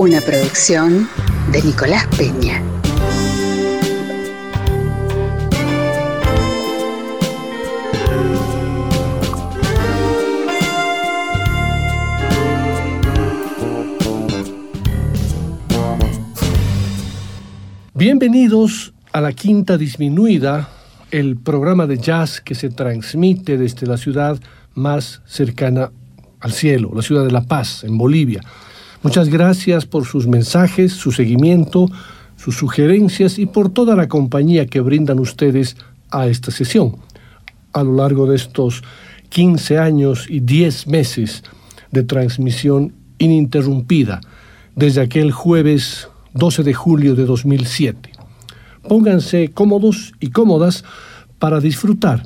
Una producción de Nicolás Peña. Bienvenidos a la Quinta Disminuida, el programa de jazz que se transmite desde la ciudad más cercana al cielo, la ciudad de La Paz, en Bolivia. Muchas gracias por sus mensajes, su seguimiento, sus sugerencias y por toda la compañía que brindan ustedes a esta sesión. A lo largo de estos 15 años y 10 meses de transmisión ininterrumpida, desde aquel jueves 12 de julio de 2007. Pónganse cómodos y cómodas para disfrutar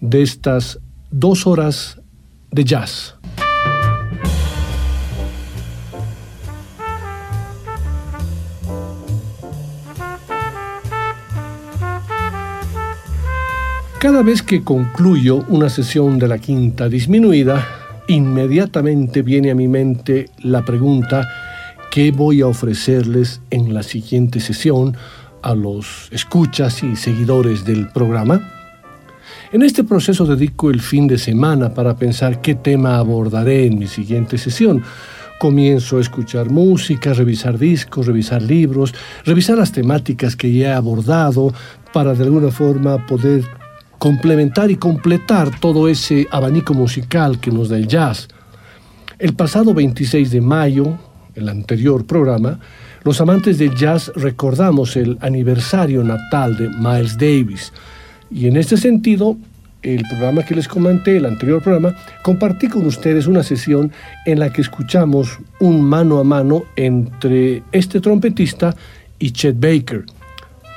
de estas dos horas de jazz. Cada vez que concluyo una sesión de la quinta disminuida, inmediatamente viene a mi mente la pregunta ¿qué voy a ofrecerles en la siguiente sesión a los escuchas y seguidores del programa? En este proceso dedico el fin de semana para pensar qué tema abordaré en mi siguiente sesión. Comienzo a escuchar música, revisar discos, revisar libros, revisar las temáticas que ya he abordado para de alguna forma poder complementar y completar todo ese abanico musical que nos da el jazz. El pasado 26 de mayo, el anterior programa, los amantes del jazz recordamos el aniversario natal de Miles Davis. Y en este sentido, el programa que les comenté, el anterior programa, compartí con ustedes una sesión en la que escuchamos un mano a mano entre este trompetista y Chet Baker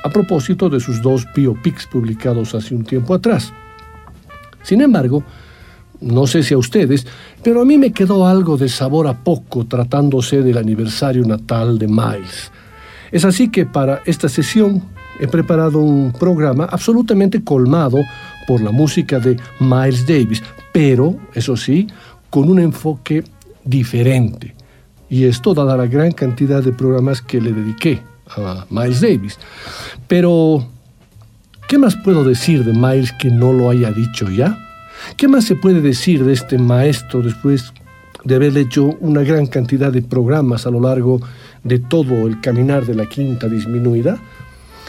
a propósito de sus dos biopics publicados hace un tiempo atrás. Sin embargo, no sé si a ustedes, pero a mí me quedó algo de sabor a poco tratándose del aniversario natal de Miles. Es así que para esta sesión he preparado un programa absolutamente colmado por la música de Miles Davis, pero, eso sí, con un enfoque diferente. Y esto dada la gran cantidad de programas que le dediqué a Miles Davis. Pero, ¿qué más puedo decir de Miles que no lo haya dicho ya? ¿Qué más se puede decir de este maestro después de haber hecho una gran cantidad de programas a lo largo de todo el caminar de la quinta disminuida?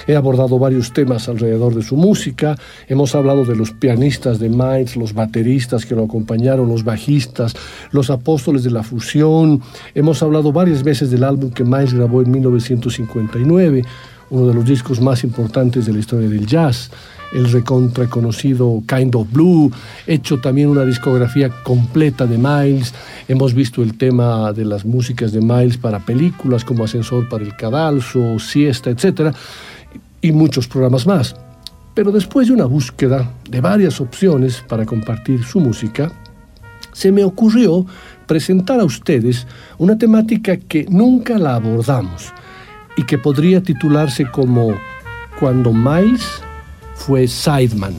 He abordado varios temas alrededor de su música. Hemos hablado de los pianistas de Miles, los bateristas que lo acompañaron, los bajistas, los apóstoles de la fusión. Hemos hablado varias veces del álbum que Miles grabó en 1959, uno de los discos más importantes de la historia del jazz el recontra Kind of Blue, hecho también una discografía completa de Miles. Hemos visto el tema de las músicas de Miles para películas como Ascensor para el Cadalso, Siesta, etc y muchos programas más. Pero después de una búsqueda de varias opciones para compartir su música, se me ocurrió presentar a ustedes una temática que nunca la abordamos y que podría titularse como Cuando Miles fue Sideman.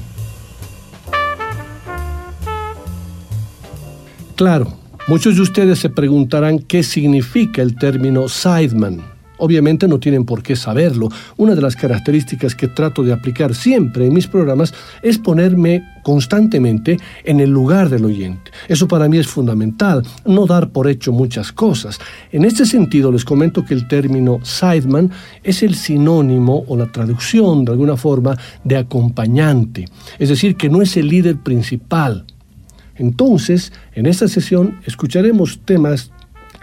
Claro, muchos de ustedes se preguntarán qué significa el término Sideman. Obviamente no tienen por qué saberlo. Una de las características que trato de aplicar siempre en mis programas es ponerme constantemente en el lugar del oyente. Eso para mí es fundamental, no dar por hecho muchas cosas. En este sentido les comento que el término sideman es el sinónimo o la traducción de alguna forma de acompañante, es decir, que no es el líder principal. Entonces, en esta sesión escucharemos temas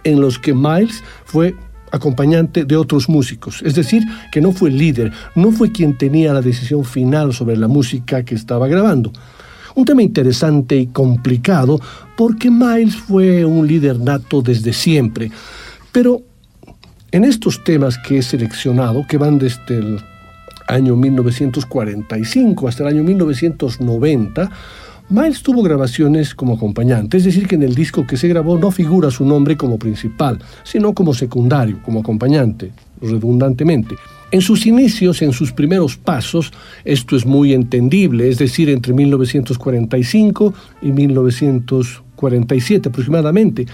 en los que Miles fue acompañante de otros músicos, es decir, que no fue líder, no fue quien tenía la decisión final sobre la música que estaba grabando. Un tema interesante y complicado porque Miles fue un líder nato desde siempre, pero En estos temas que he seleccionado, que van desde el año 1945 hasta el año 1990, Miles tuvo grabaciones como acompañante, es decir, que en el disco que se grabó no figura su nombre como principal, sino como secundario, como acompañante, redundantemente. En sus inicios, en sus primeros pasos, esto es muy entendible, es decir, entre 1945 y 1947 aproximadamente.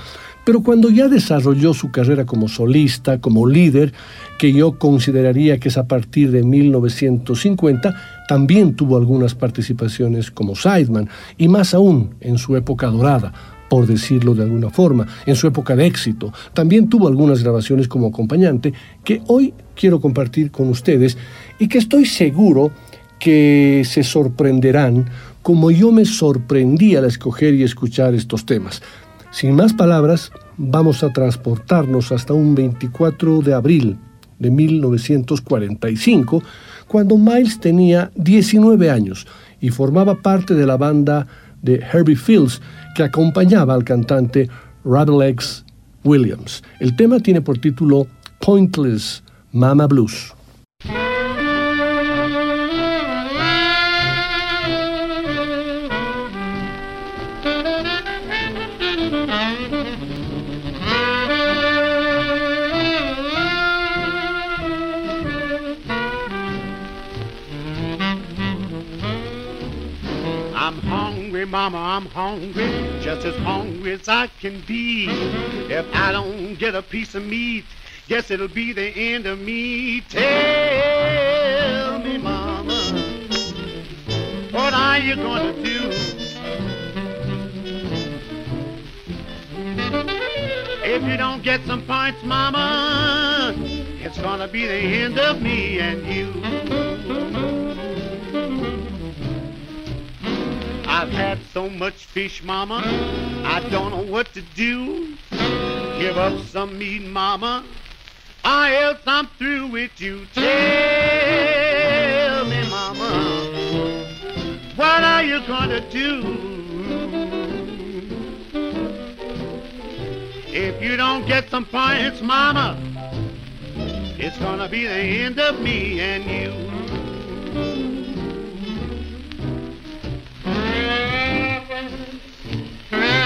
Pero cuando ya desarrolló su carrera como solista, como líder, que yo consideraría que es a partir de 1950, también tuvo algunas participaciones como sideman y más aún en su época dorada, por decirlo de alguna forma, en su época de éxito. También tuvo algunas grabaciones como acompañante que hoy quiero compartir con ustedes y que estoy seguro que se sorprenderán como yo me sorprendí al escoger y escuchar estos temas. Sin más palabras, vamos a transportarnos hasta un 24 de abril de 1945, cuando Miles tenía 19 años y formaba parte de la banda de Herbie Fields que acompañaba al cantante X. Williams. El tema tiene por título Pointless Mama Blues. Mama, I'm hungry, just as hungry as I can be. If I don't get a piece of meat, guess it'll be the end of me. Tell me, mama, what are you gonna do? If you don't get some points, mama, it's gonna be the end of me and you. I've had so much fish, mama, I don't know what to do. Give up some meat, mama, or else I'm through with you. Tell me, mama, what are you gonna do? If you don't get some points, mama, it's gonna be the end of me and you.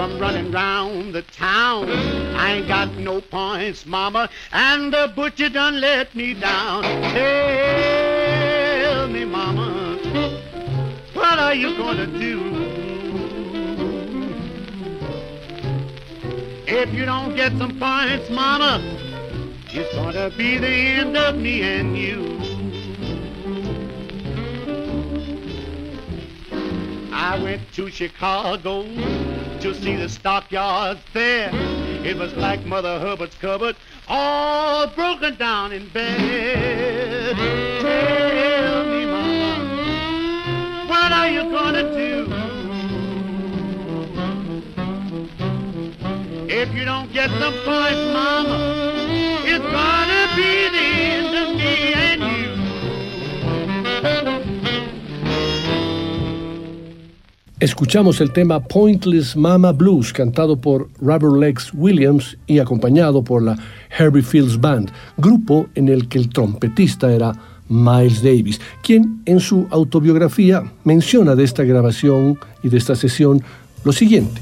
from running round the town. I ain't got no points, mama, and the butcher done let me down. Tell me, mama, what are you gonna do? If you don't get some points, mama, it's gonna be the end of me and you. I went to Chicago to see the stockyards there. It was like Mother Hubbards cupboard, all broken down in bed. Tell me, Mama, what are you gonna do? If you don't get the points, Mama, it's gonna be the end of me Escuchamos el tema Pointless Mama Blues, cantado por Robert Legs Williams y acompañado por la Herbie Fields Band, grupo en el que el trompetista era Miles Davis, quien en su autobiografía menciona de esta grabación y de esta sesión lo siguiente.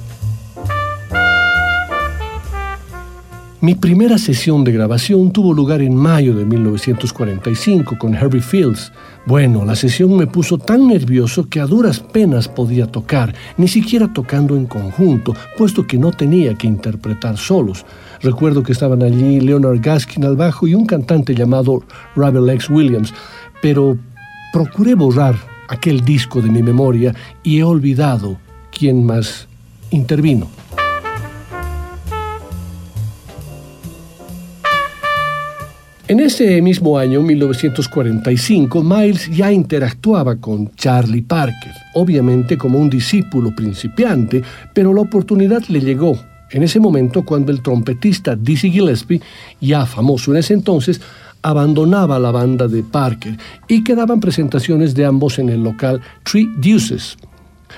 Mi primera sesión de grabación tuvo lugar en mayo de 1945 con Herbie Fields. Bueno, la sesión me puso tan nervioso que a duras penas podía tocar, ni siquiera tocando en conjunto, puesto que no tenía que interpretar solos. Recuerdo que estaban allí Leonard Gaskin al bajo y un cantante llamado Robert X. Williams, pero procuré borrar aquel disco de mi memoria y he olvidado quién más intervino. En ese mismo año, 1945, Miles ya interactuaba con Charlie Parker, obviamente como un discípulo principiante, pero la oportunidad le llegó en ese momento cuando el trompetista Dizzy Gillespie, ya famoso en ese entonces, abandonaba la banda de Parker y quedaban presentaciones de ambos en el local Three Deuces.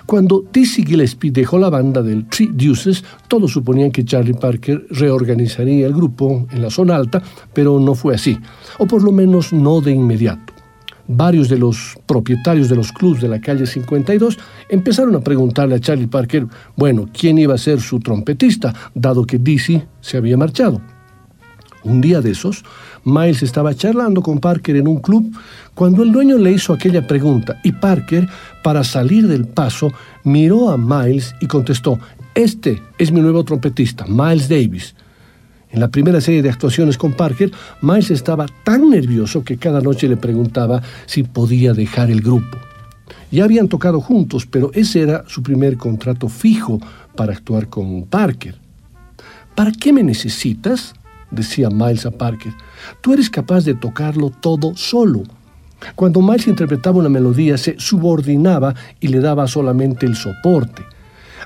Cuando Dizzy Gillespie dejó la banda del Three Deuces, todos suponían que Charlie Parker reorganizaría el grupo en la zona alta, pero no fue así, o por lo menos no de inmediato. Varios de los propietarios de los clubs de la calle 52 empezaron a preguntarle a Charlie Parker, bueno, quién iba a ser su trompetista, dado que Dizzy se había marchado. Un día de esos, Miles estaba charlando con Parker en un club cuando el dueño le hizo aquella pregunta y Parker, para salir del paso, miró a Miles y contestó, este es mi nuevo trompetista, Miles Davis. En la primera serie de actuaciones con Parker, Miles estaba tan nervioso que cada noche le preguntaba si podía dejar el grupo. Ya habían tocado juntos, pero ese era su primer contrato fijo para actuar con Parker. ¿Para qué me necesitas? Decía Miles a Parker. Tú eres capaz de tocarlo todo solo. Cuando Miles interpretaba una melodía, se subordinaba y le daba solamente el soporte.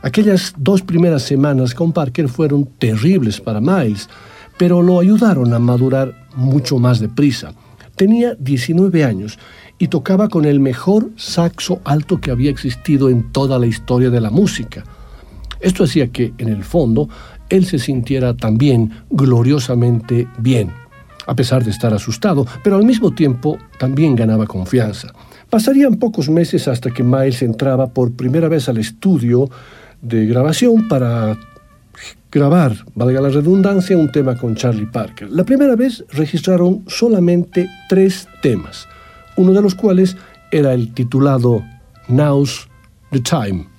Aquellas dos primeras semanas con Parker fueron terribles para Miles, pero lo ayudaron a madurar mucho más deprisa. Tenía 19 años y tocaba con el mejor saxo alto que había existido en toda la historia de la música. Esto hacía que, en el fondo, él se sintiera también gloriosamente bien, a pesar de estar asustado, pero al mismo tiempo también ganaba confianza. Pasarían pocos meses hasta que Miles entraba por primera vez al estudio de grabación para grabar, valga la redundancia, un tema con Charlie Parker. La primera vez registraron solamente tres temas, uno de los cuales era el titulado Now's the Time.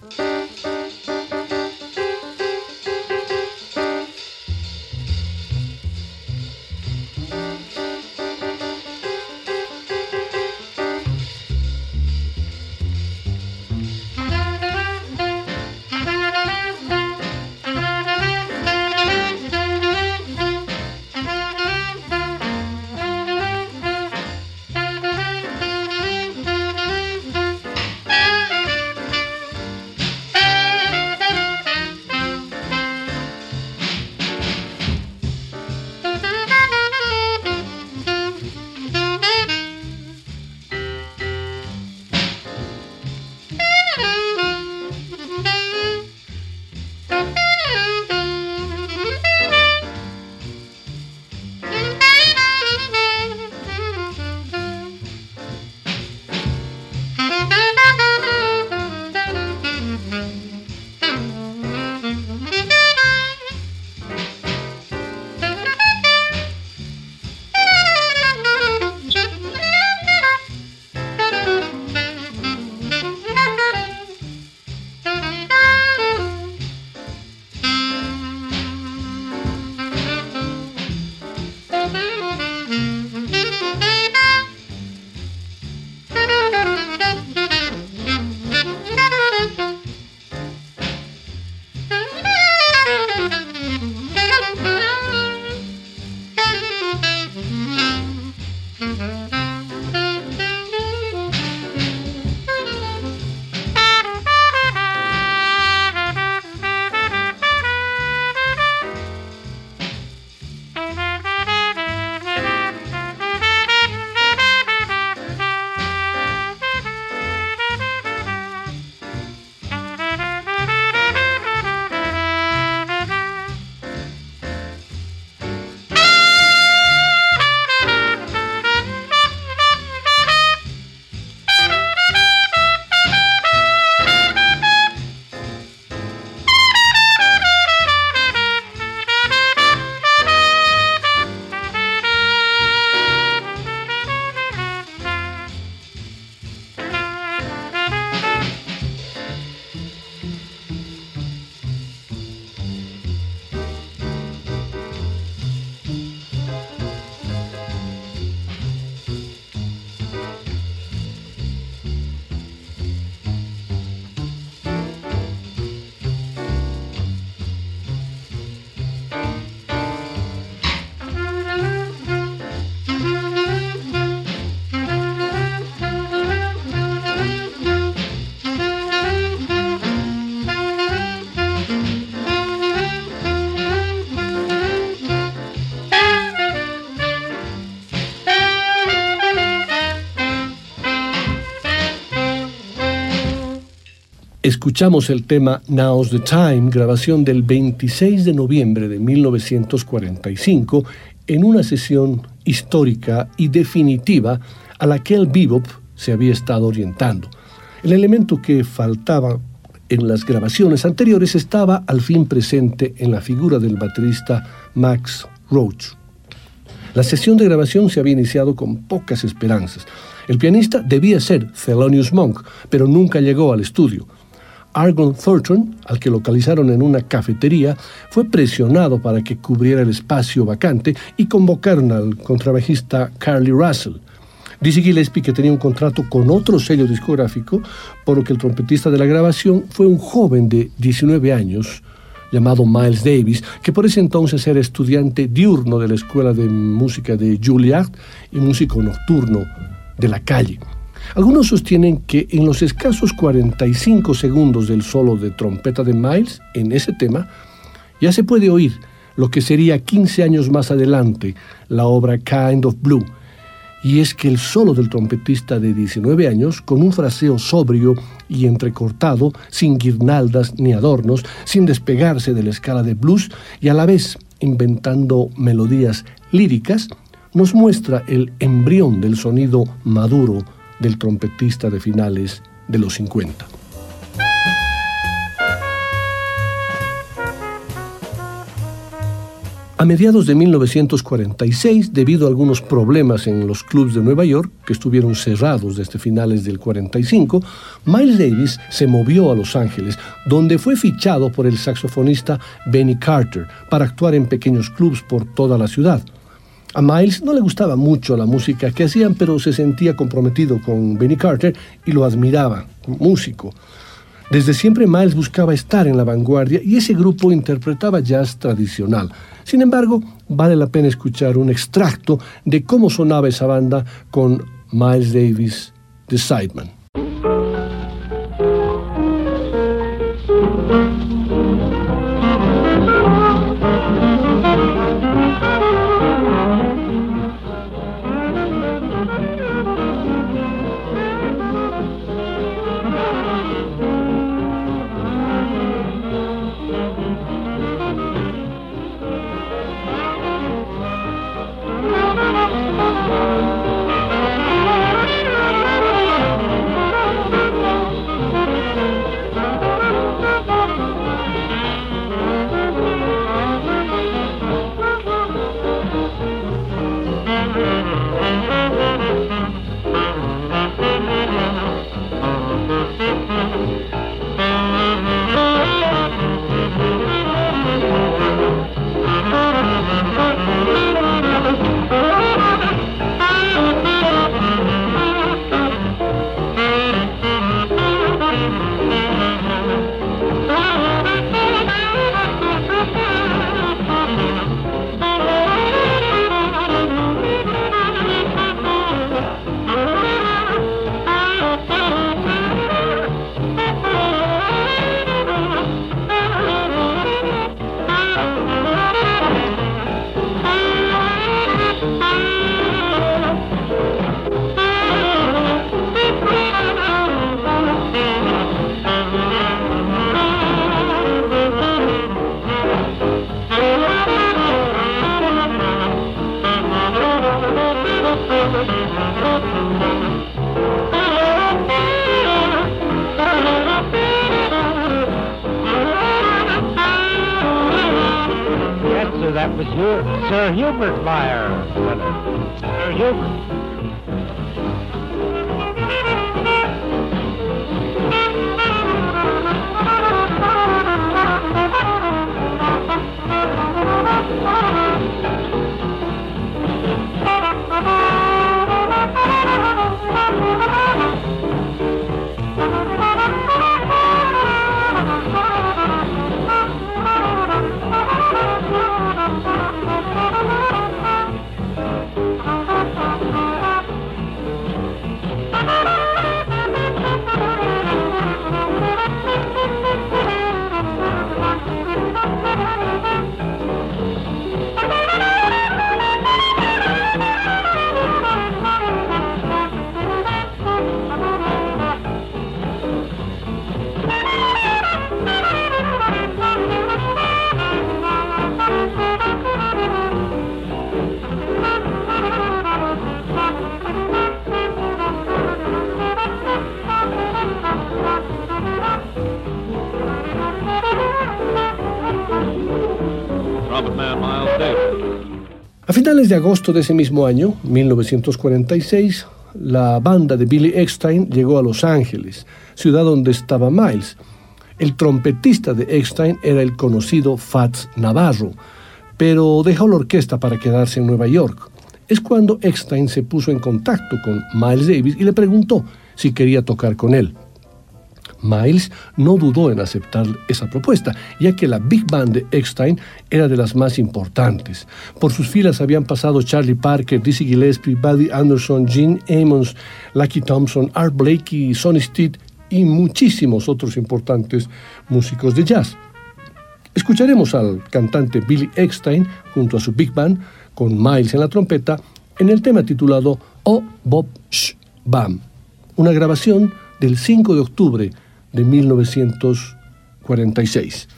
Escuchamos el tema Now's the Time, grabación del 26 de noviembre de 1945, en una sesión histórica y definitiva a la que el bebop se había estado orientando. El elemento que faltaba en las grabaciones anteriores estaba al fin presente en la figura del baterista Max Roach. La sesión de grabación se había iniciado con pocas esperanzas. El pianista debía ser Thelonious Monk, pero nunca llegó al estudio. Argon Thornton, al que localizaron en una cafetería, fue presionado para que cubriera el espacio vacante y convocaron al contrabajista Carly Russell. Dizzy Gillespie, que tenía un contrato con otro sello discográfico, por lo que el trompetista de la grabación fue un joven de 19 años llamado Miles Davis, que por ese entonces era estudiante diurno de la Escuela de Música de Juilliard y músico nocturno de la calle. Algunos sostienen que en los escasos 45 segundos del solo de trompeta de Miles en ese tema, ya se puede oír lo que sería 15 años más adelante la obra Kind of Blue. Y es que el solo del trompetista de 19 años, con un fraseo sobrio y entrecortado, sin guirnaldas ni adornos, sin despegarse de la escala de blues y a la vez inventando melodías líricas, nos muestra el embrión del sonido maduro del trompetista de finales de los 50. A mediados de 1946, debido a algunos problemas en los clubs de Nueva York, que estuvieron cerrados desde finales del 45, Miles Davis se movió a Los Ángeles, donde fue fichado por el saxofonista Benny Carter para actuar en pequeños clubs por toda la ciudad. A Miles no le gustaba mucho la música que hacían, pero se sentía comprometido con Benny Carter y lo admiraba músico. Desde siempre Miles buscaba estar en la vanguardia y ese grupo interpretaba jazz tradicional. Sin embargo, vale la pena escuchar un extracto de cómo sonaba esa banda con Miles Davis de Sideman. That was you, Sir Hubert Meyer. Sir Hubert. A finales de agosto de ese mismo año, 1946, la banda de Billy Eckstein llegó a Los Ángeles, ciudad donde estaba Miles. El trompetista de Eckstein era el conocido Fats Navarro, pero dejó la orquesta para quedarse en Nueva York. Es cuando Eckstein se puso en contacto con Miles Davis y le preguntó si quería tocar con él. Miles no dudó en aceptar esa propuesta, ya que la Big Band de Eckstein era de las más importantes. Por sus filas habían pasado Charlie Parker, Dizzy Gillespie, Buddy Anderson, Gene Ammons, Lucky Thompson, Art Blakey, Sonny Stitt y muchísimos otros importantes músicos de jazz. Escucharemos al cantante Billy Eckstein junto a su Big Band con Miles en la trompeta en el tema titulado Oh Bob Sh Bam, una grabación del 5 de octubre de 1946.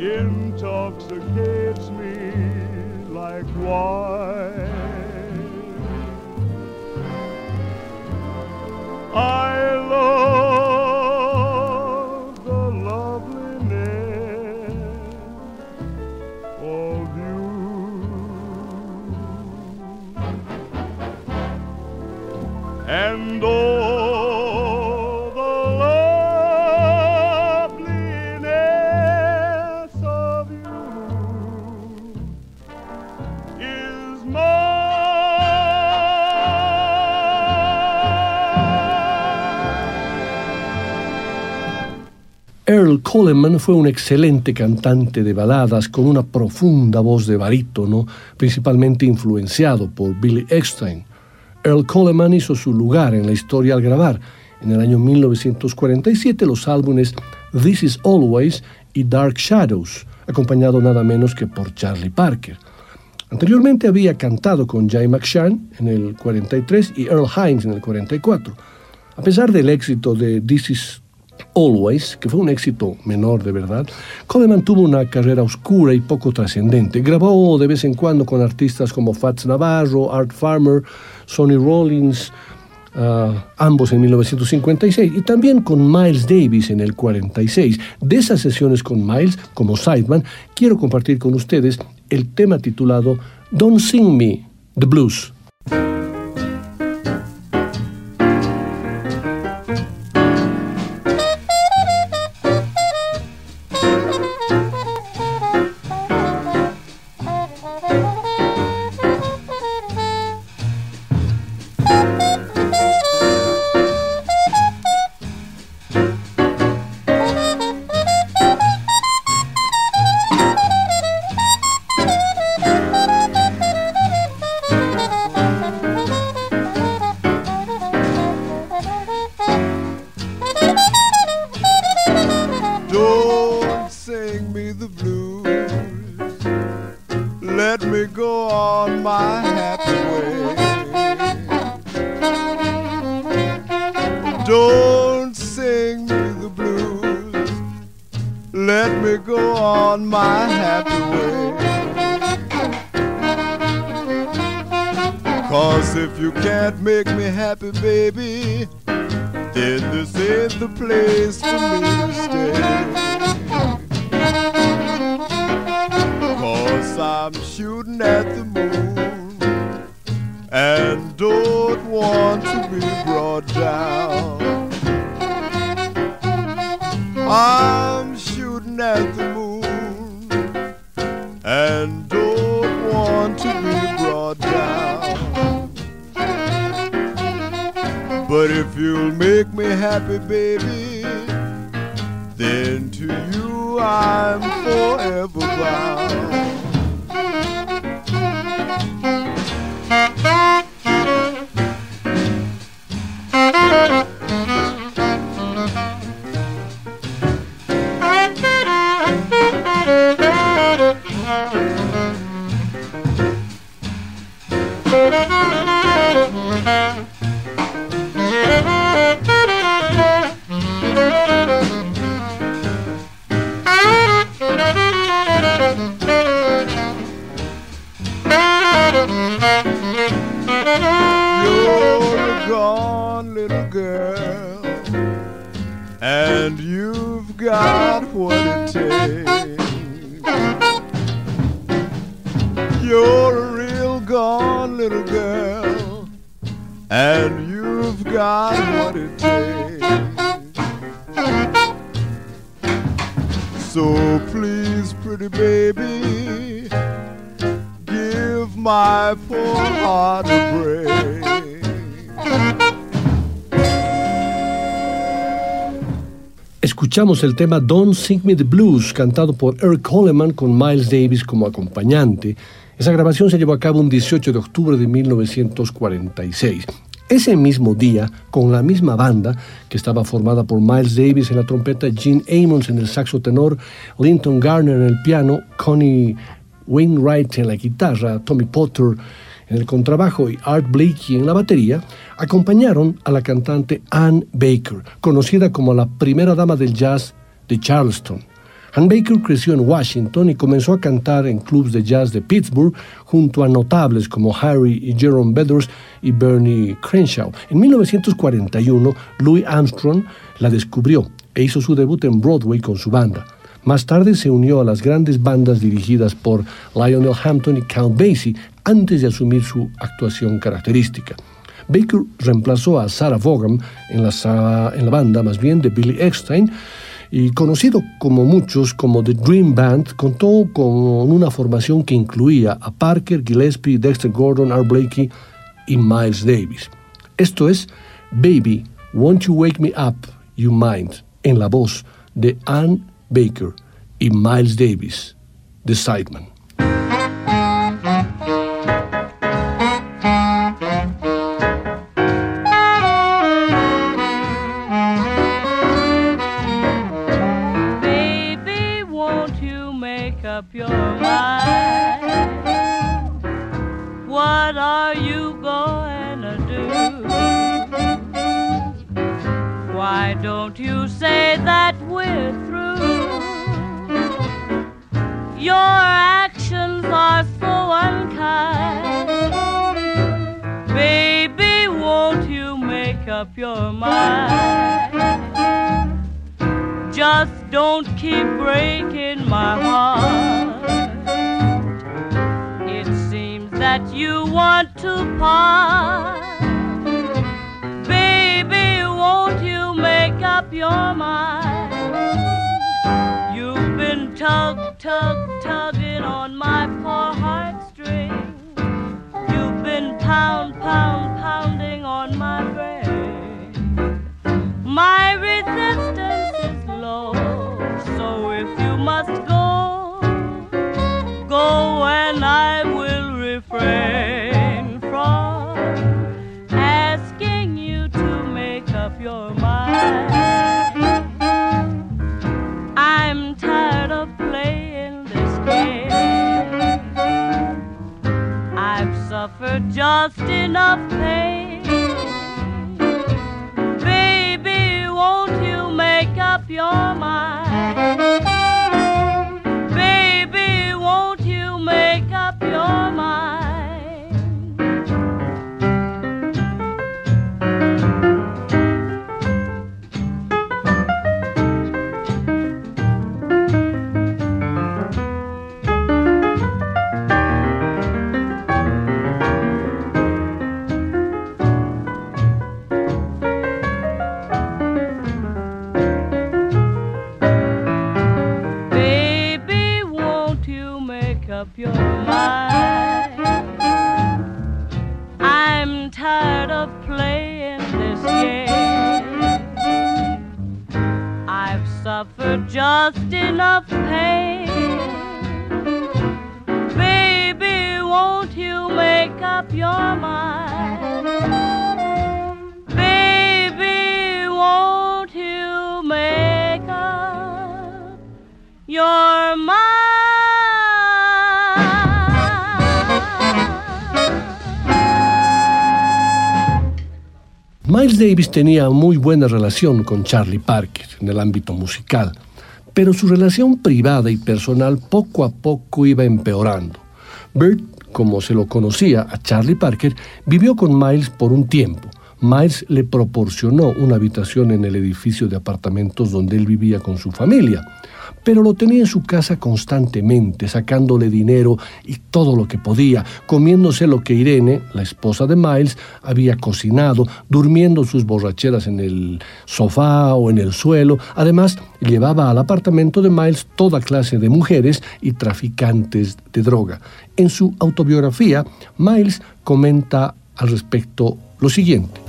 Intoxicates me like wine. Coleman fue un excelente cantante de baladas con una profunda voz de barítono, principalmente influenciado por Billy Eckstein. Earl Coleman hizo su lugar en la historia al grabar, en el año 1947, los álbumes This Is Always y Dark Shadows, acompañado nada menos que por Charlie Parker. Anteriormente había cantado con Jay McShann en el 43 y Earl Hines en el 44. A pesar del éxito de This Is Always, que fue un éxito menor de verdad, Coleman tuvo una carrera oscura y poco trascendente. Grabó de vez en cuando con artistas como Fats Navarro, Art Farmer, Sonny Rollins, ah, ambos en 1956, y también con Miles Davis en el 46. De esas sesiones con Miles, como sideman, quiero compartir con ustedes el tema titulado Don't Sing Me, The Blues. So please, pretty baby, give my poor heart a break. Escuchamos el tema Don't Sing Me the Blues, cantado por Eric Coleman con Miles Davis como acompañante. Esa grabación se llevó a cabo un 18 de octubre de 1946. Ese mismo día, con la misma banda, que estaba formada por Miles Davis en la trompeta, Gene Ammons en el saxo tenor, Linton Garner en el piano, Connie Wainwright en la guitarra, Tommy Potter en el contrabajo y Art Blakey en la batería, acompañaron a la cantante Ann Baker, conocida como la primera dama del jazz de Charleston. Ann Baker creció en Washington y comenzó a cantar en clubs de jazz de Pittsburgh junto a notables como Harry y Jerome Beddoes y Bernie Crenshaw. En 1941, Louis Armstrong la descubrió e hizo su debut en Broadway con su banda. Más tarde se unió a las grandes bandas dirigidas por Lionel Hampton y Count Basie antes de asumir su actuación característica. Baker reemplazó a Sarah Vaughan en la, en la banda más bien de Billy Eckstein y conocido como muchos como The Dream Band, contó con una formación que incluía a Parker, Gillespie, Dexter Gordon, Art Blakey y Miles Davis. Esto es Baby, Won't You Wake Me Up, You Mind, en la voz de Ann Baker y Miles Davis, The Sideman. Up your mind? Just don't keep breaking my heart. It seems that you want to part. Baby, won't you make up your mind? You've been tug, tug, tugging on my poor heartstring. You've been pound, My resistance is so if you must go, go and I will refrain from asking you to make up your mind. I'm tired of playing this game. I've suffered just enough pain. Your mind. Your mind? I'm tired of playing this game. I've suffered just enough pain. Baby, won't you make up your mind? Miles Davis tenía muy buena relación con Charlie Parker en el ámbito musical, pero su relación privada y personal poco a poco iba empeorando. Bert, como se lo conocía a Charlie Parker, vivió con Miles por un tiempo. Miles le proporcionó una habitación en el edificio de apartamentos donde él vivía con su familia, pero lo tenía en su casa constantemente, sacándole dinero y todo lo que podía, comiéndose lo que Irene, la esposa de Miles, había cocinado, durmiendo sus borracheras en el sofá o en el suelo. Además, llevaba al apartamento de Miles toda clase de mujeres y traficantes de droga. En su autobiografía, Miles comenta al respecto lo siguiente.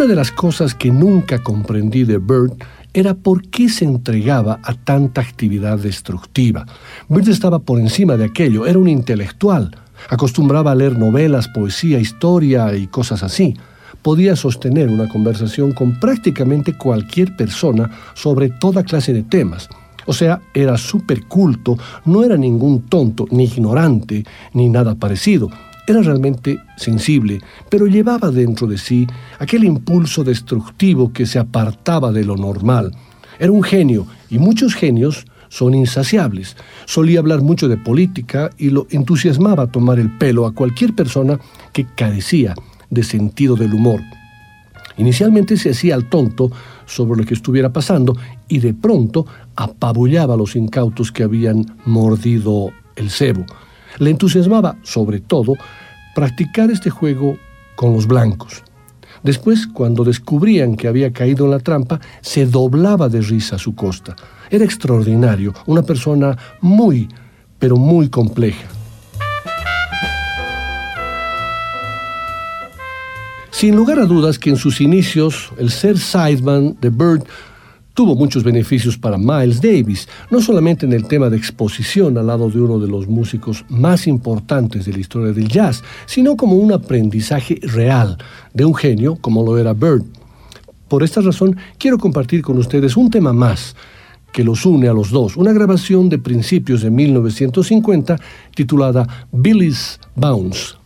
Una de las cosas que nunca comprendí de Bert era por qué se entregaba a tanta actividad destructiva. Bert estaba por encima de aquello, era un intelectual, acostumbraba a leer novelas, poesía, historia y cosas así. Podía sostener una conversación con prácticamente cualquier persona sobre toda clase de temas. O sea, era súper culto, no era ningún tonto, ni ignorante, ni nada parecido. Era realmente sensible, pero llevaba dentro de sí aquel impulso destructivo que se apartaba de lo normal. Era un genio, y muchos genios son insaciables. Solía hablar mucho de política y lo entusiasmaba tomar el pelo a cualquier persona que carecía de sentido del humor. Inicialmente se hacía al tonto sobre lo que estuviera pasando y de pronto apabullaba a los incautos que habían mordido el cebo. Le entusiasmaba, sobre todo, practicar este juego con los blancos. Después, cuando descubrían que había caído en la trampa, se doblaba de risa a su costa. Era extraordinario, una persona muy, pero muy compleja. Sin lugar a dudas que en sus inicios el ser sideman de Bird tuvo muchos beneficios para Miles Davis, no solamente en el tema de exposición al lado de uno de los músicos más importantes de la historia del jazz, sino como un aprendizaje real de un genio como lo era Bird. Por esta razón, quiero compartir con ustedes un tema más que los une a los dos, una grabación de principios de 1950 titulada Billy's Bounce.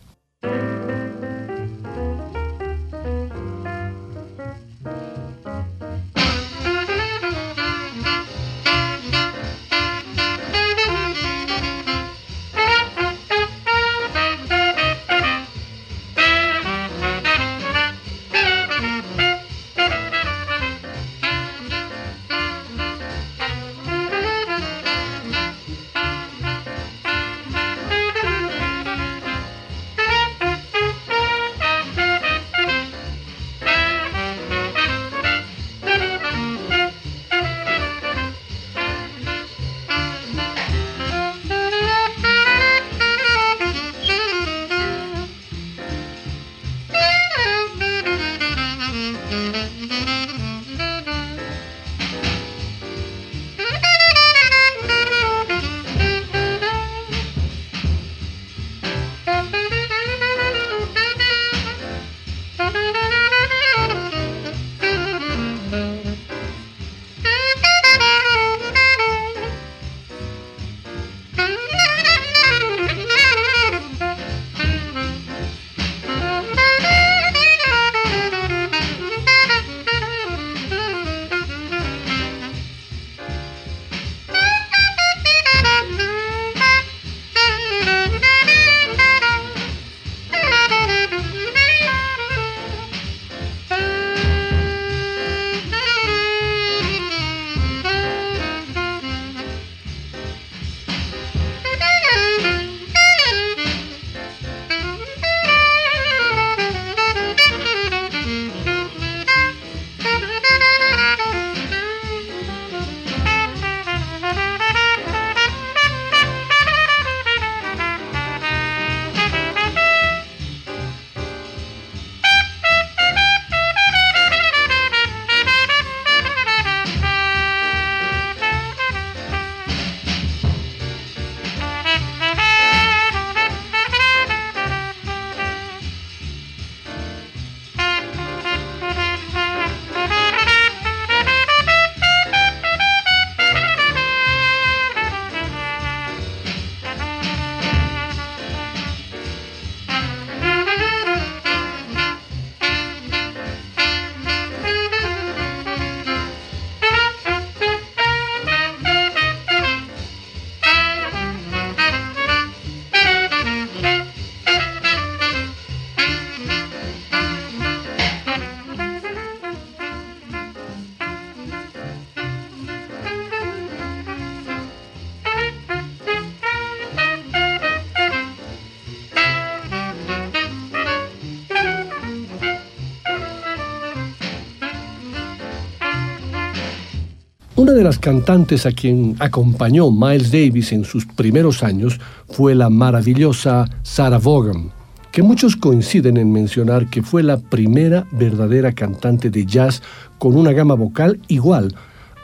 De las cantantes a quien acompañó Miles Davis en sus primeros años fue la maravillosa Sarah Vaughan, que muchos coinciden en mencionar que fue la primera verdadera cantante de jazz con una gama vocal igual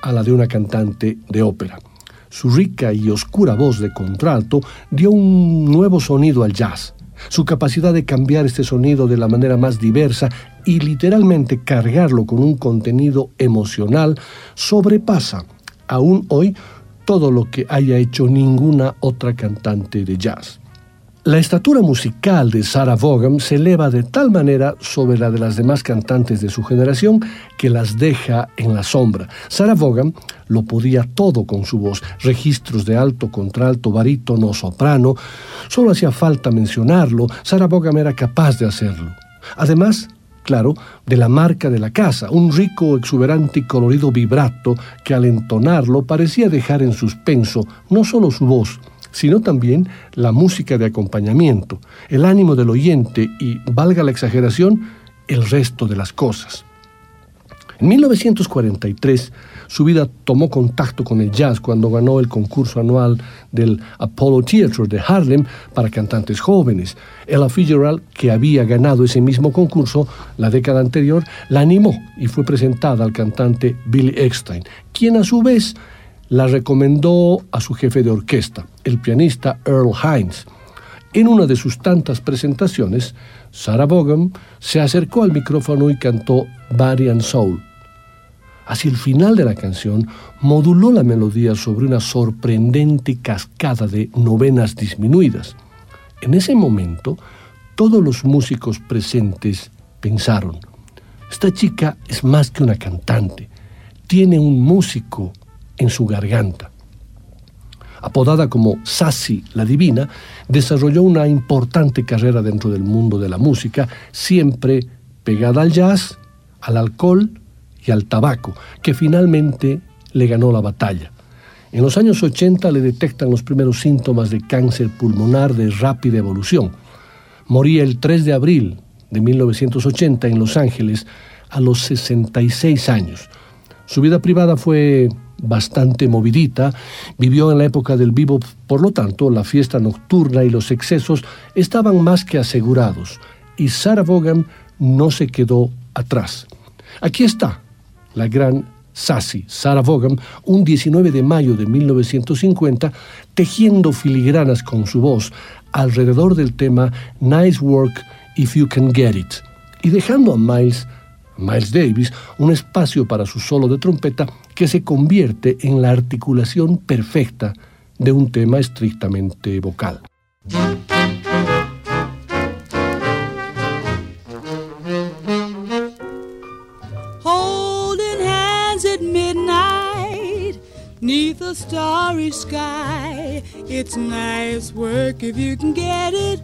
a la de una cantante de ópera. Su rica y oscura voz de contralto dio un nuevo sonido al jazz. Su capacidad de cambiar este sonido de la manera más diversa y literalmente cargarlo con un contenido emocional sobrepasa aún hoy todo lo que haya hecho ninguna otra cantante de jazz. La estatura musical de Sarah Vaughan se eleva de tal manera sobre la de las demás cantantes de su generación que las deja en la sombra. Sarah Vaughan lo podía todo con su voz, registros de alto, contralto, barítono, soprano. Solo hacía falta mencionarlo, Sarah Vaughan era capaz de hacerlo. Además, claro, de la marca de la casa, un rico, exuberante y colorido vibrato que al entonarlo parecía dejar en suspenso no solo su voz, sino también la música de acompañamiento, el ánimo del oyente y, valga la exageración, el resto de las cosas. En 1943, su vida tomó contacto con el jazz cuando ganó el concurso anual del Apollo Theatre de Harlem para cantantes jóvenes. Ella Fitzgerald, que había ganado ese mismo concurso la década anterior, la animó y fue presentada al cantante Billy Eckstein, quien a su vez la recomendó a su jefe de orquesta, el pianista Earl Hines. En una de sus tantas presentaciones, Sarah Vaughan se acercó al micrófono y cantó Body Soul. Hacia el final de la canción, moduló la melodía sobre una sorprendente cascada de novenas disminuidas. En ese momento, todos los músicos presentes pensaron, esta chica es más que una cantante, tiene un músico en su garganta. Apodada como Sassy la Divina, desarrolló una importante carrera dentro del mundo de la música, siempre pegada al jazz, al alcohol y al tabaco, que finalmente le ganó la batalla. En los años 80 le detectan los primeros síntomas de cáncer pulmonar de rápida evolución. Moría el 3 de abril de 1980 en Los Ángeles a los 66 años. Su vida privada fue bastante movidita, vivió en la época del vivo, por lo tanto, la fiesta nocturna y los excesos estaban más que asegurados, y Sarah Vaughan no se quedó atrás. Aquí está la gran Sassy, Sarah Vaughan, un 19 de mayo de 1950, tejiendo filigranas con su voz alrededor del tema Nice Work If You Can Get It, y dejando a Miles Miles Davis un espacio para su solo de trompeta que se convierte en la articulación perfecta de un tema estrictamente vocal. Holding hands at midnight, neath a starry sky. It's nice work if you can get it,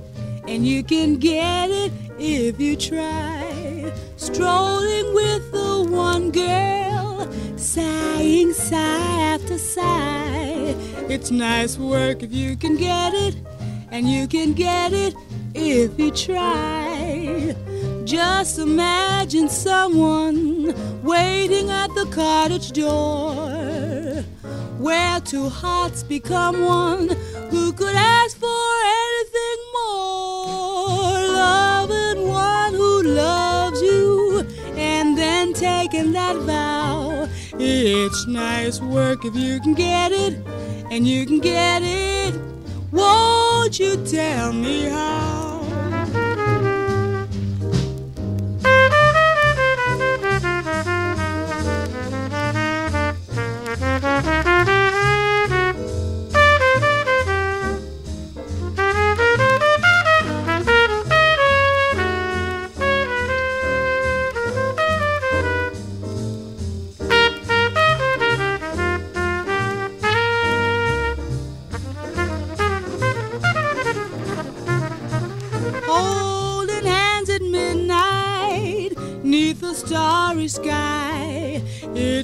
and you can get it if you try. Strolling with the one girl, sighing sigh after sigh. It's nice work if you can get it, and you can get it if you try. Just imagine someone waiting at the cottage door, where two hearts become one. Who could ask for anything more? Loving one who loves you, and then taking that vow. It's nice work if you can get it, and you can get it. Won't you tell me how?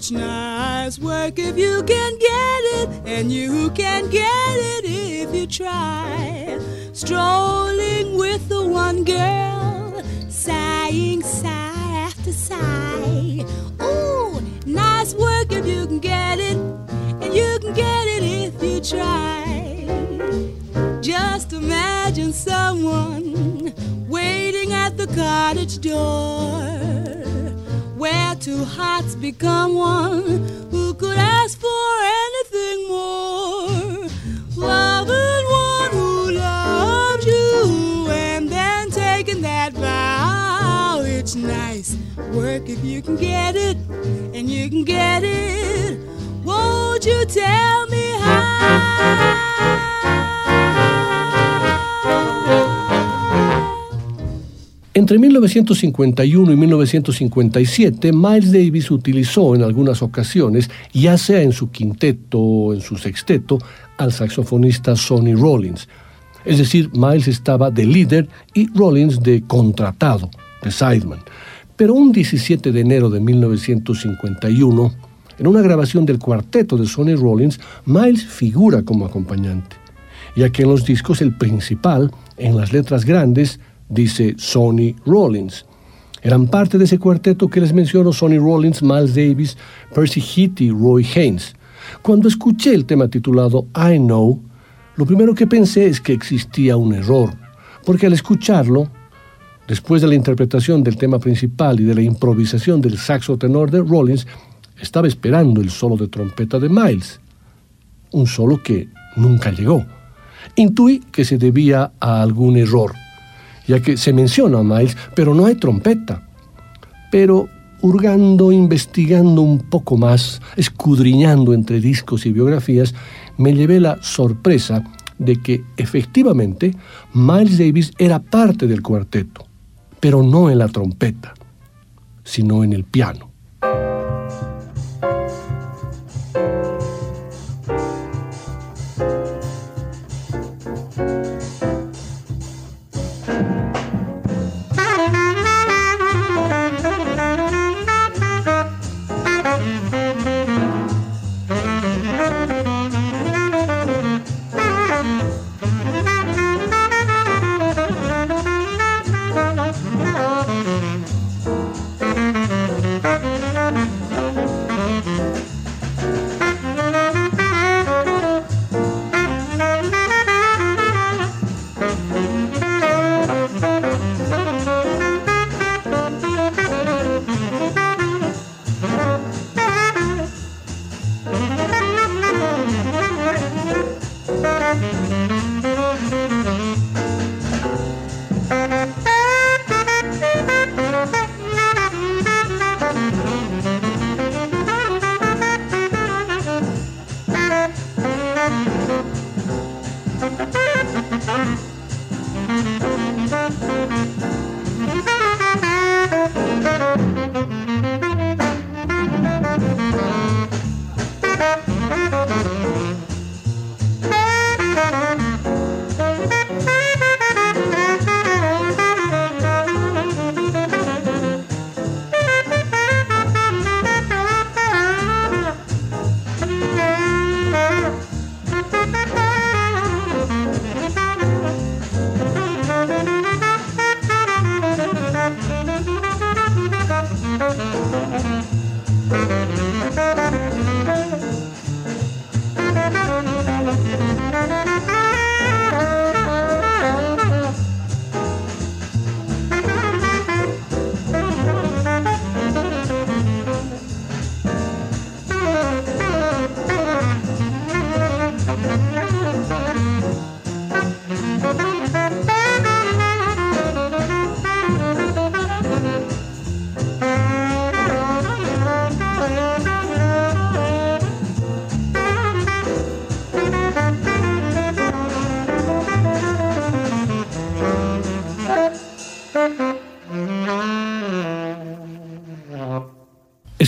Such nice work if you can get it, and you can get it if you try. Strolling with the one girl, sighing sigh after sigh. Ooh, nice work if you can get it, and you can get it if you try. Just imagine someone waiting at the cottage door two hearts become one. Who could ask for anything more? Loving one who loves you and then taking that vow. It's nice work if you can get it, and you can get it. Won't you tell me Entre 1951 y 1957, Miles Davis utilizó en algunas ocasiones, ya sea en su quinteto o en su sexteto, al saxofonista Sonny Rollins. Es decir, Miles estaba de líder y Rollins de contratado, de sideman. Pero un 17 de enero de 1951, en una grabación del cuarteto de Sonny Rollins, Miles figura como acompañante, ya que en los discos el principal, en las letras grandes, dice Sonny Rollins. Eran parte de ese cuarteto que les menciono Sonny Rollins, Miles Davis, Percy Heath y Roy Haynes. Cuando escuché el tema titulado I Know, lo primero que pensé es que existía un error, porque al escucharlo, después de la interpretación del tema principal y de la improvisación del saxo tenor de Rollins, estaba esperando el solo de trompeta de Miles, un solo que nunca llegó. Intuí que se debía a algún error, ya que se menciona a Miles, pero no hay trompeta. Pero hurgando, investigando un poco más, escudriñando entre discos y biografías, me llevé la sorpresa de que efectivamente Miles Davis era parte del cuarteto, pero no en la trompeta, sino en el piano.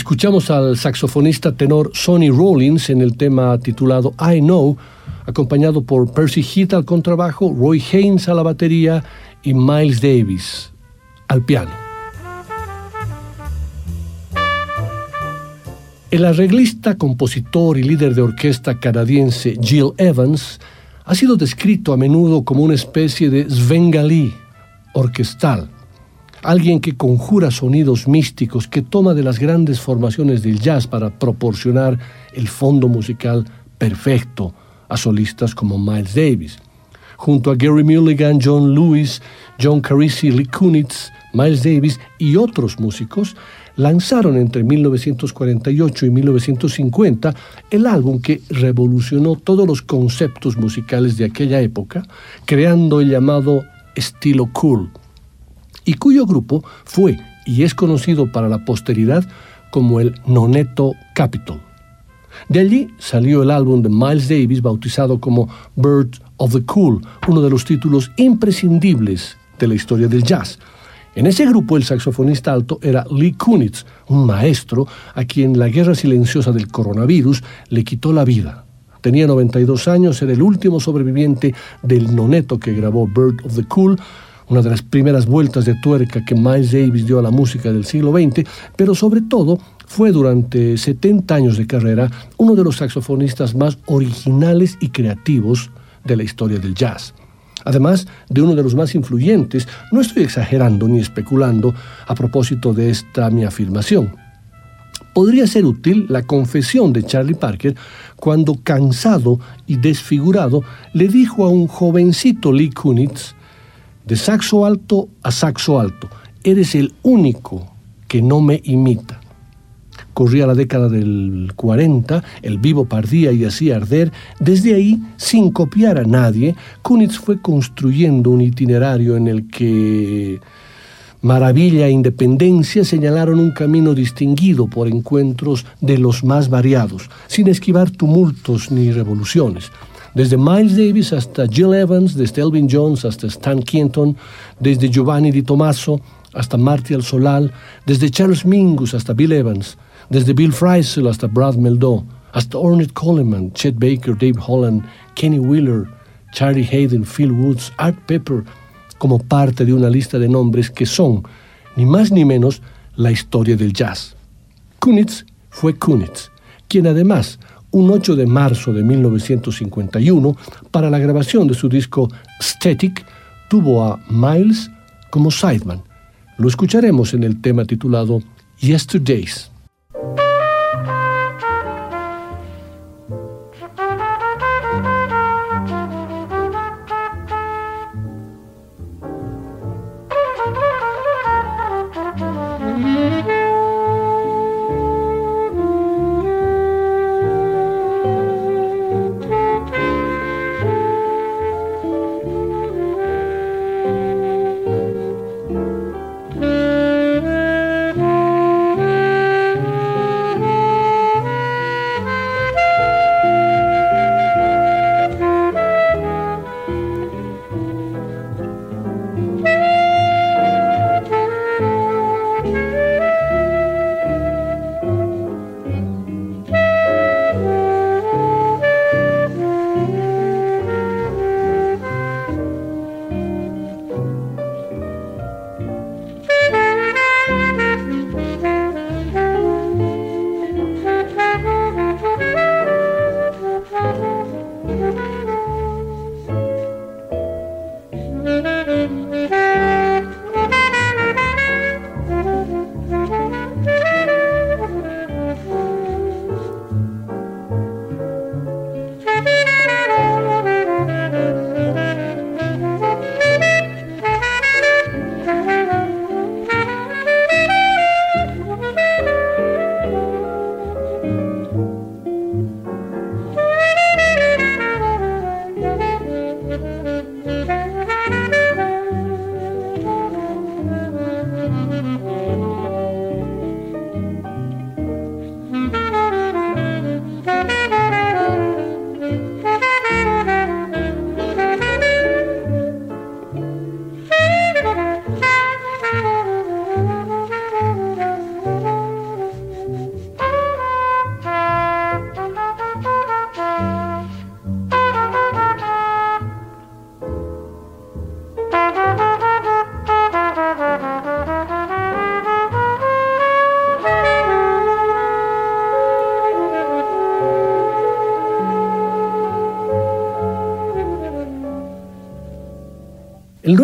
Escuchamos al saxofonista tenor Sonny Rollins en el tema titulado I Know, acompañado por Percy Heath al contrabajo, Roy Haynes a la batería y Miles Davis al piano. El arreglista, compositor y líder de orquesta canadiense Jill Evans ha sido descrito a menudo como una especie de Svengali orquestal alguien que conjura sonidos místicos, que toma de las grandes formaciones del jazz para proporcionar el fondo musical perfecto a solistas como Miles Davis. junto a Gary Mulligan, John Lewis, John Carisi, Lee Kunitz, Miles Davis y otros músicos, lanzaron entre 1948 y 1950 el álbum que revolucionó todos los conceptos musicales de aquella época, creando el llamado estilo cool, y cuyo grupo fue y es conocido para la posteridad como el Noneto Capitol. De allí salió el álbum de Miles Davis bautizado como Bird of the Cool, uno de los títulos imprescindibles de la historia del jazz. En ese grupo el saxofonista alto era Lee Kunitz, un maestro a quien la guerra silenciosa del coronavirus le quitó la vida. Tenía 92 años, era el último sobreviviente del noneto que grabó Bird of the Cool, una de las primeras vueltas de tuerca que Miles Davis dio a la música del siglo XX, pero sobre todo fue durante 70 años de carrera uno de los saxofonistas más originales y creativos de la historia del jazz. Además de uno de los más influyentes, no estoy exagerando ni especulando a propósito de esta mi afirmación. Podría ser útil la confesión de Charlie Parker cuando, cansado y desfigurado, le dijo a un jovencito Lee Kunitz, de saxo alto a saxo alto, eres el único que no me imita. Corría la década del 40, el vivo pardía y hacía arder, desde ahí, sin copiar a nadie, Kunitz fue construyendo un itinerario en el que Maravilla e Independencia señalaron un camino distinguido por encuentros de los más variados, sin esquivar tumultos ni revoluciones. Desde Miles Davis hasta Jill Evans, desde Elvin Jones hasta Stan Kenton, desde Giovanni Di Tommaso hasta Martial Solal, desde Charles Mingus hasta Bill Evans, desde Bill Frisell hasta Brad Meldau, hasta Ornette Coleman, Chet Baker, Dave Holland, Kenny Wheeler, Charlie Hayden, Phil Woods, Art Pepper, como parte de una lista de nombres que son, ni más ni menos, la historia del jazz. Kunitz fue Kunitz, quien además, un 8 de marzo de 1951, para la grabación de su disco Static, tuvo a Miles como sideman. Lo escucharemos en el tema titulado Yesterdays.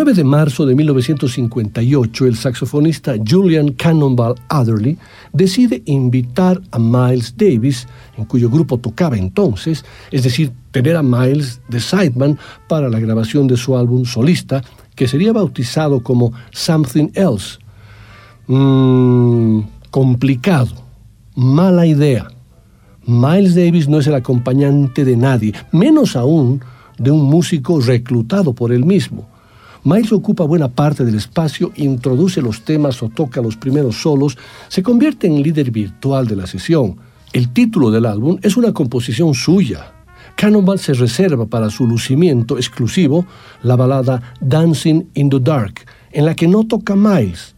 9 de marzo de 1958, el saxofonista Julian Cannonball Adderley decide invitar a Miles Davis, en cuyo grupo tocaba entonces, es decir, tener a Miles de sideman para la grabación de su álbum solista, que sería bautizado como Something Else. Mm, complicado, mala idea. Miles Davis no es el acompañante de nadie, menos aún de un músico reclutado por él mismo. Miles ocupa buena parte del espacio, introduce los temas o toca los primeros solos, se convierte en líder virtual de la sesión. El título del álbum es una composición suya. Cannonball se reserva para su lucimiento exclusivo la balada Dancing in the Dark, en la que no toca Miles.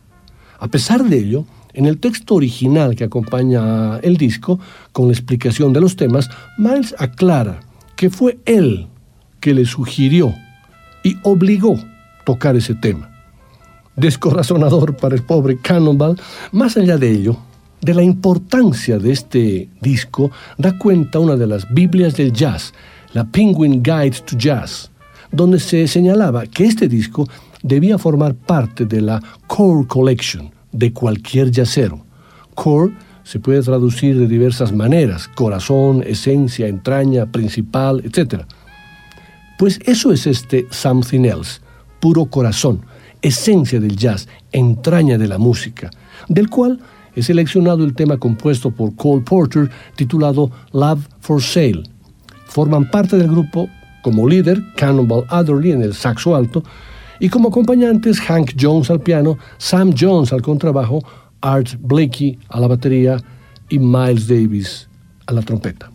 A pesar de ello, en el texto original que acompaña el disco, con la explicación de los temas, Miles aclara que fue él que le sugirió y obligó tocar ese tema. Descorazonador para el pobre Cannonball, más allá de ello, de la importancia de este disco, da cuenta una de las Biblias del jazz, la Penguin Guide to Jazz, donde se señalaba que este disco debía formar parte de la Core Collection de cualquier jazzero. Core se puede traducir de diversas maneras, corazón, esencia, entraña, principal, etc. Pues eso es este Something Else, puro corazón, esencia del jazz, entraña de la música, del cual he seleccionado el tema compuesto por Cole Porter titulado Love for Sale. Forman parte del grupo como líder Cannonball Adderley en el saxo alto y como acompañantes Hank Jones al piano, Sam Jones al contrabajo, Art Blakey a la batería y Miles Davis a la trompeta.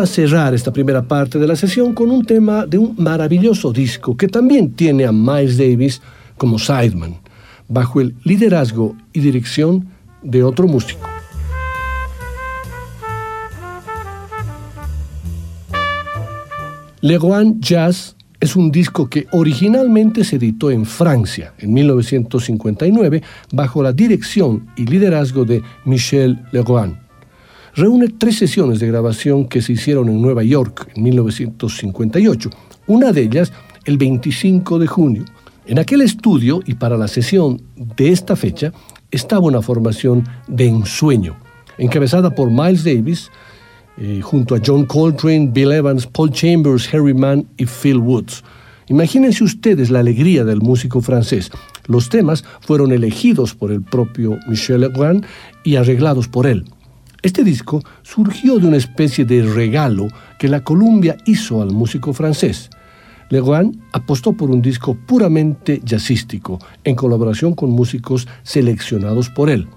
A cerrar esta primera parte de la sesión con un tema de un maravilloso disco que también tiene a Miles Davis como sideman, bajo el liderazgo y dirección de otro músico. Le Rouen Jazz es un disco que originalmente se editó en Francia en 1959 bajo la dirección y liderazgo de Michel Legrand reúne tres sesiones de grabación que se hicieron en Nueva York en 1958, una de ellas el 25 de junio. En aquel estudio y para la sesión de esta fecha estaba una formación de ensueño, encabezada por Miles Davis, eh, junto a John Coltrane, Bill Evans, Paul Chambers, Harry Mann y Phil Woods. Imagínense ustedes la alegría del músico francés. Los temas fueron elegidos por el propio Michel Legrand y arreglados por él. Este disco surgió de una especie de regalo que la Columbia hizo al músico francés. Legrand apostó por un disco puramente jazzístico, en colaboración con músicos seleccionados por él.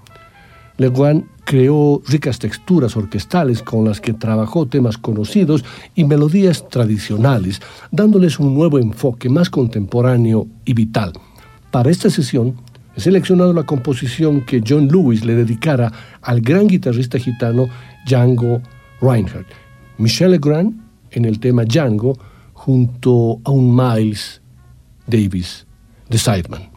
Legrand creó ricas texturas orquestales con las que trabajó temas conocidos y melodías tradicionales, dándoles un nuevo enfoque más contemporáneo y vital. Para esta sesión, He seleccionado la composición que John Lewis le dedicara al gran guitarrista gitano Django Reinhardt. Michelle Legrand en el tema Django junto a un Miles Davis de Sideman.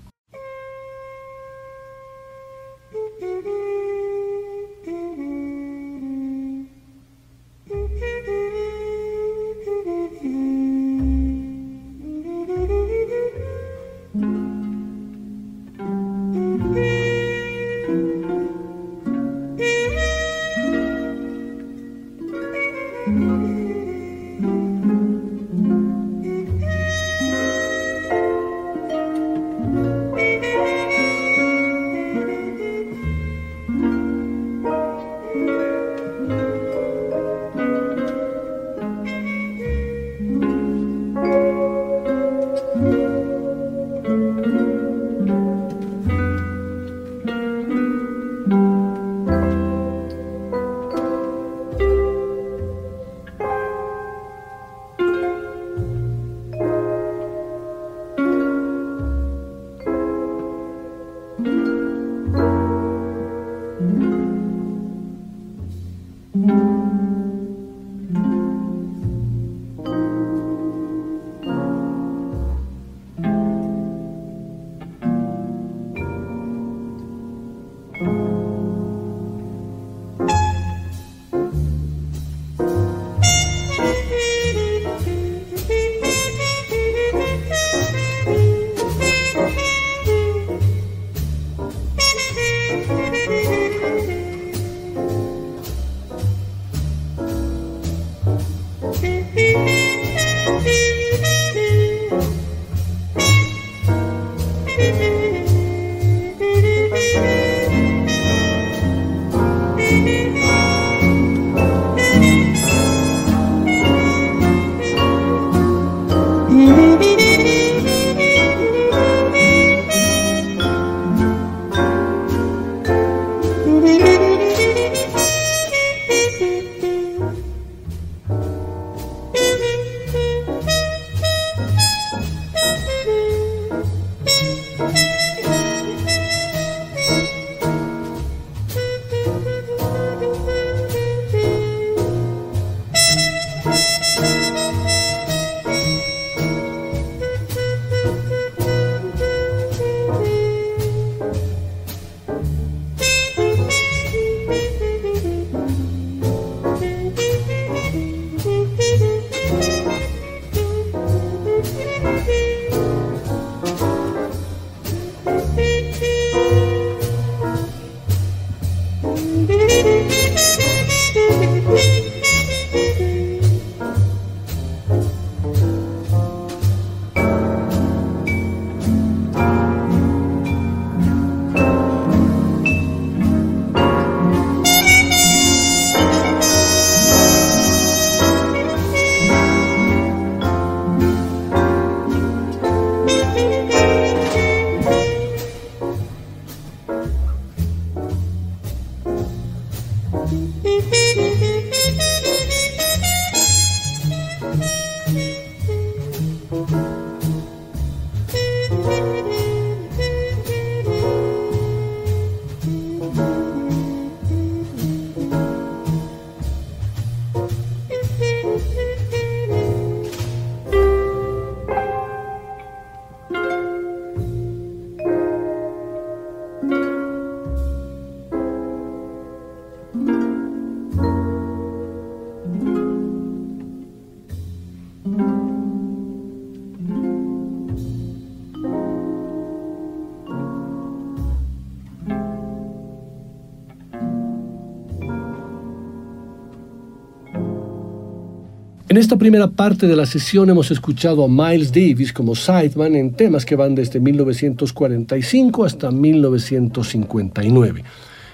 En esta primera parte de la sesión hemos escuchado a Miles Davis como sideman en temas que van desde 1945 hasta 1959.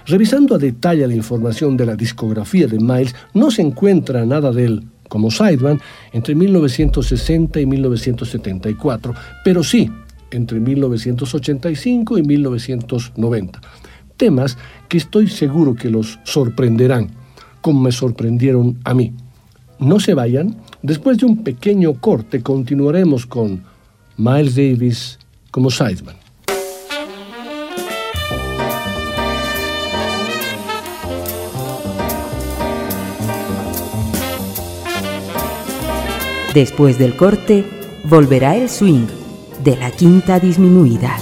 Revisando a detalle la información de la discografía de Miles, no se encuentra nada de él como sideman entre 1960 y 1974, pero sí entre 1985 y 1990. Temas que estoy seguro que los sorprenderán, como me sorprendieron a mí. No se vayan, después de un pequeño corte continuaremos con Miles Davis como sideman. Después del corte, volverá el swing de la quinta disminuida.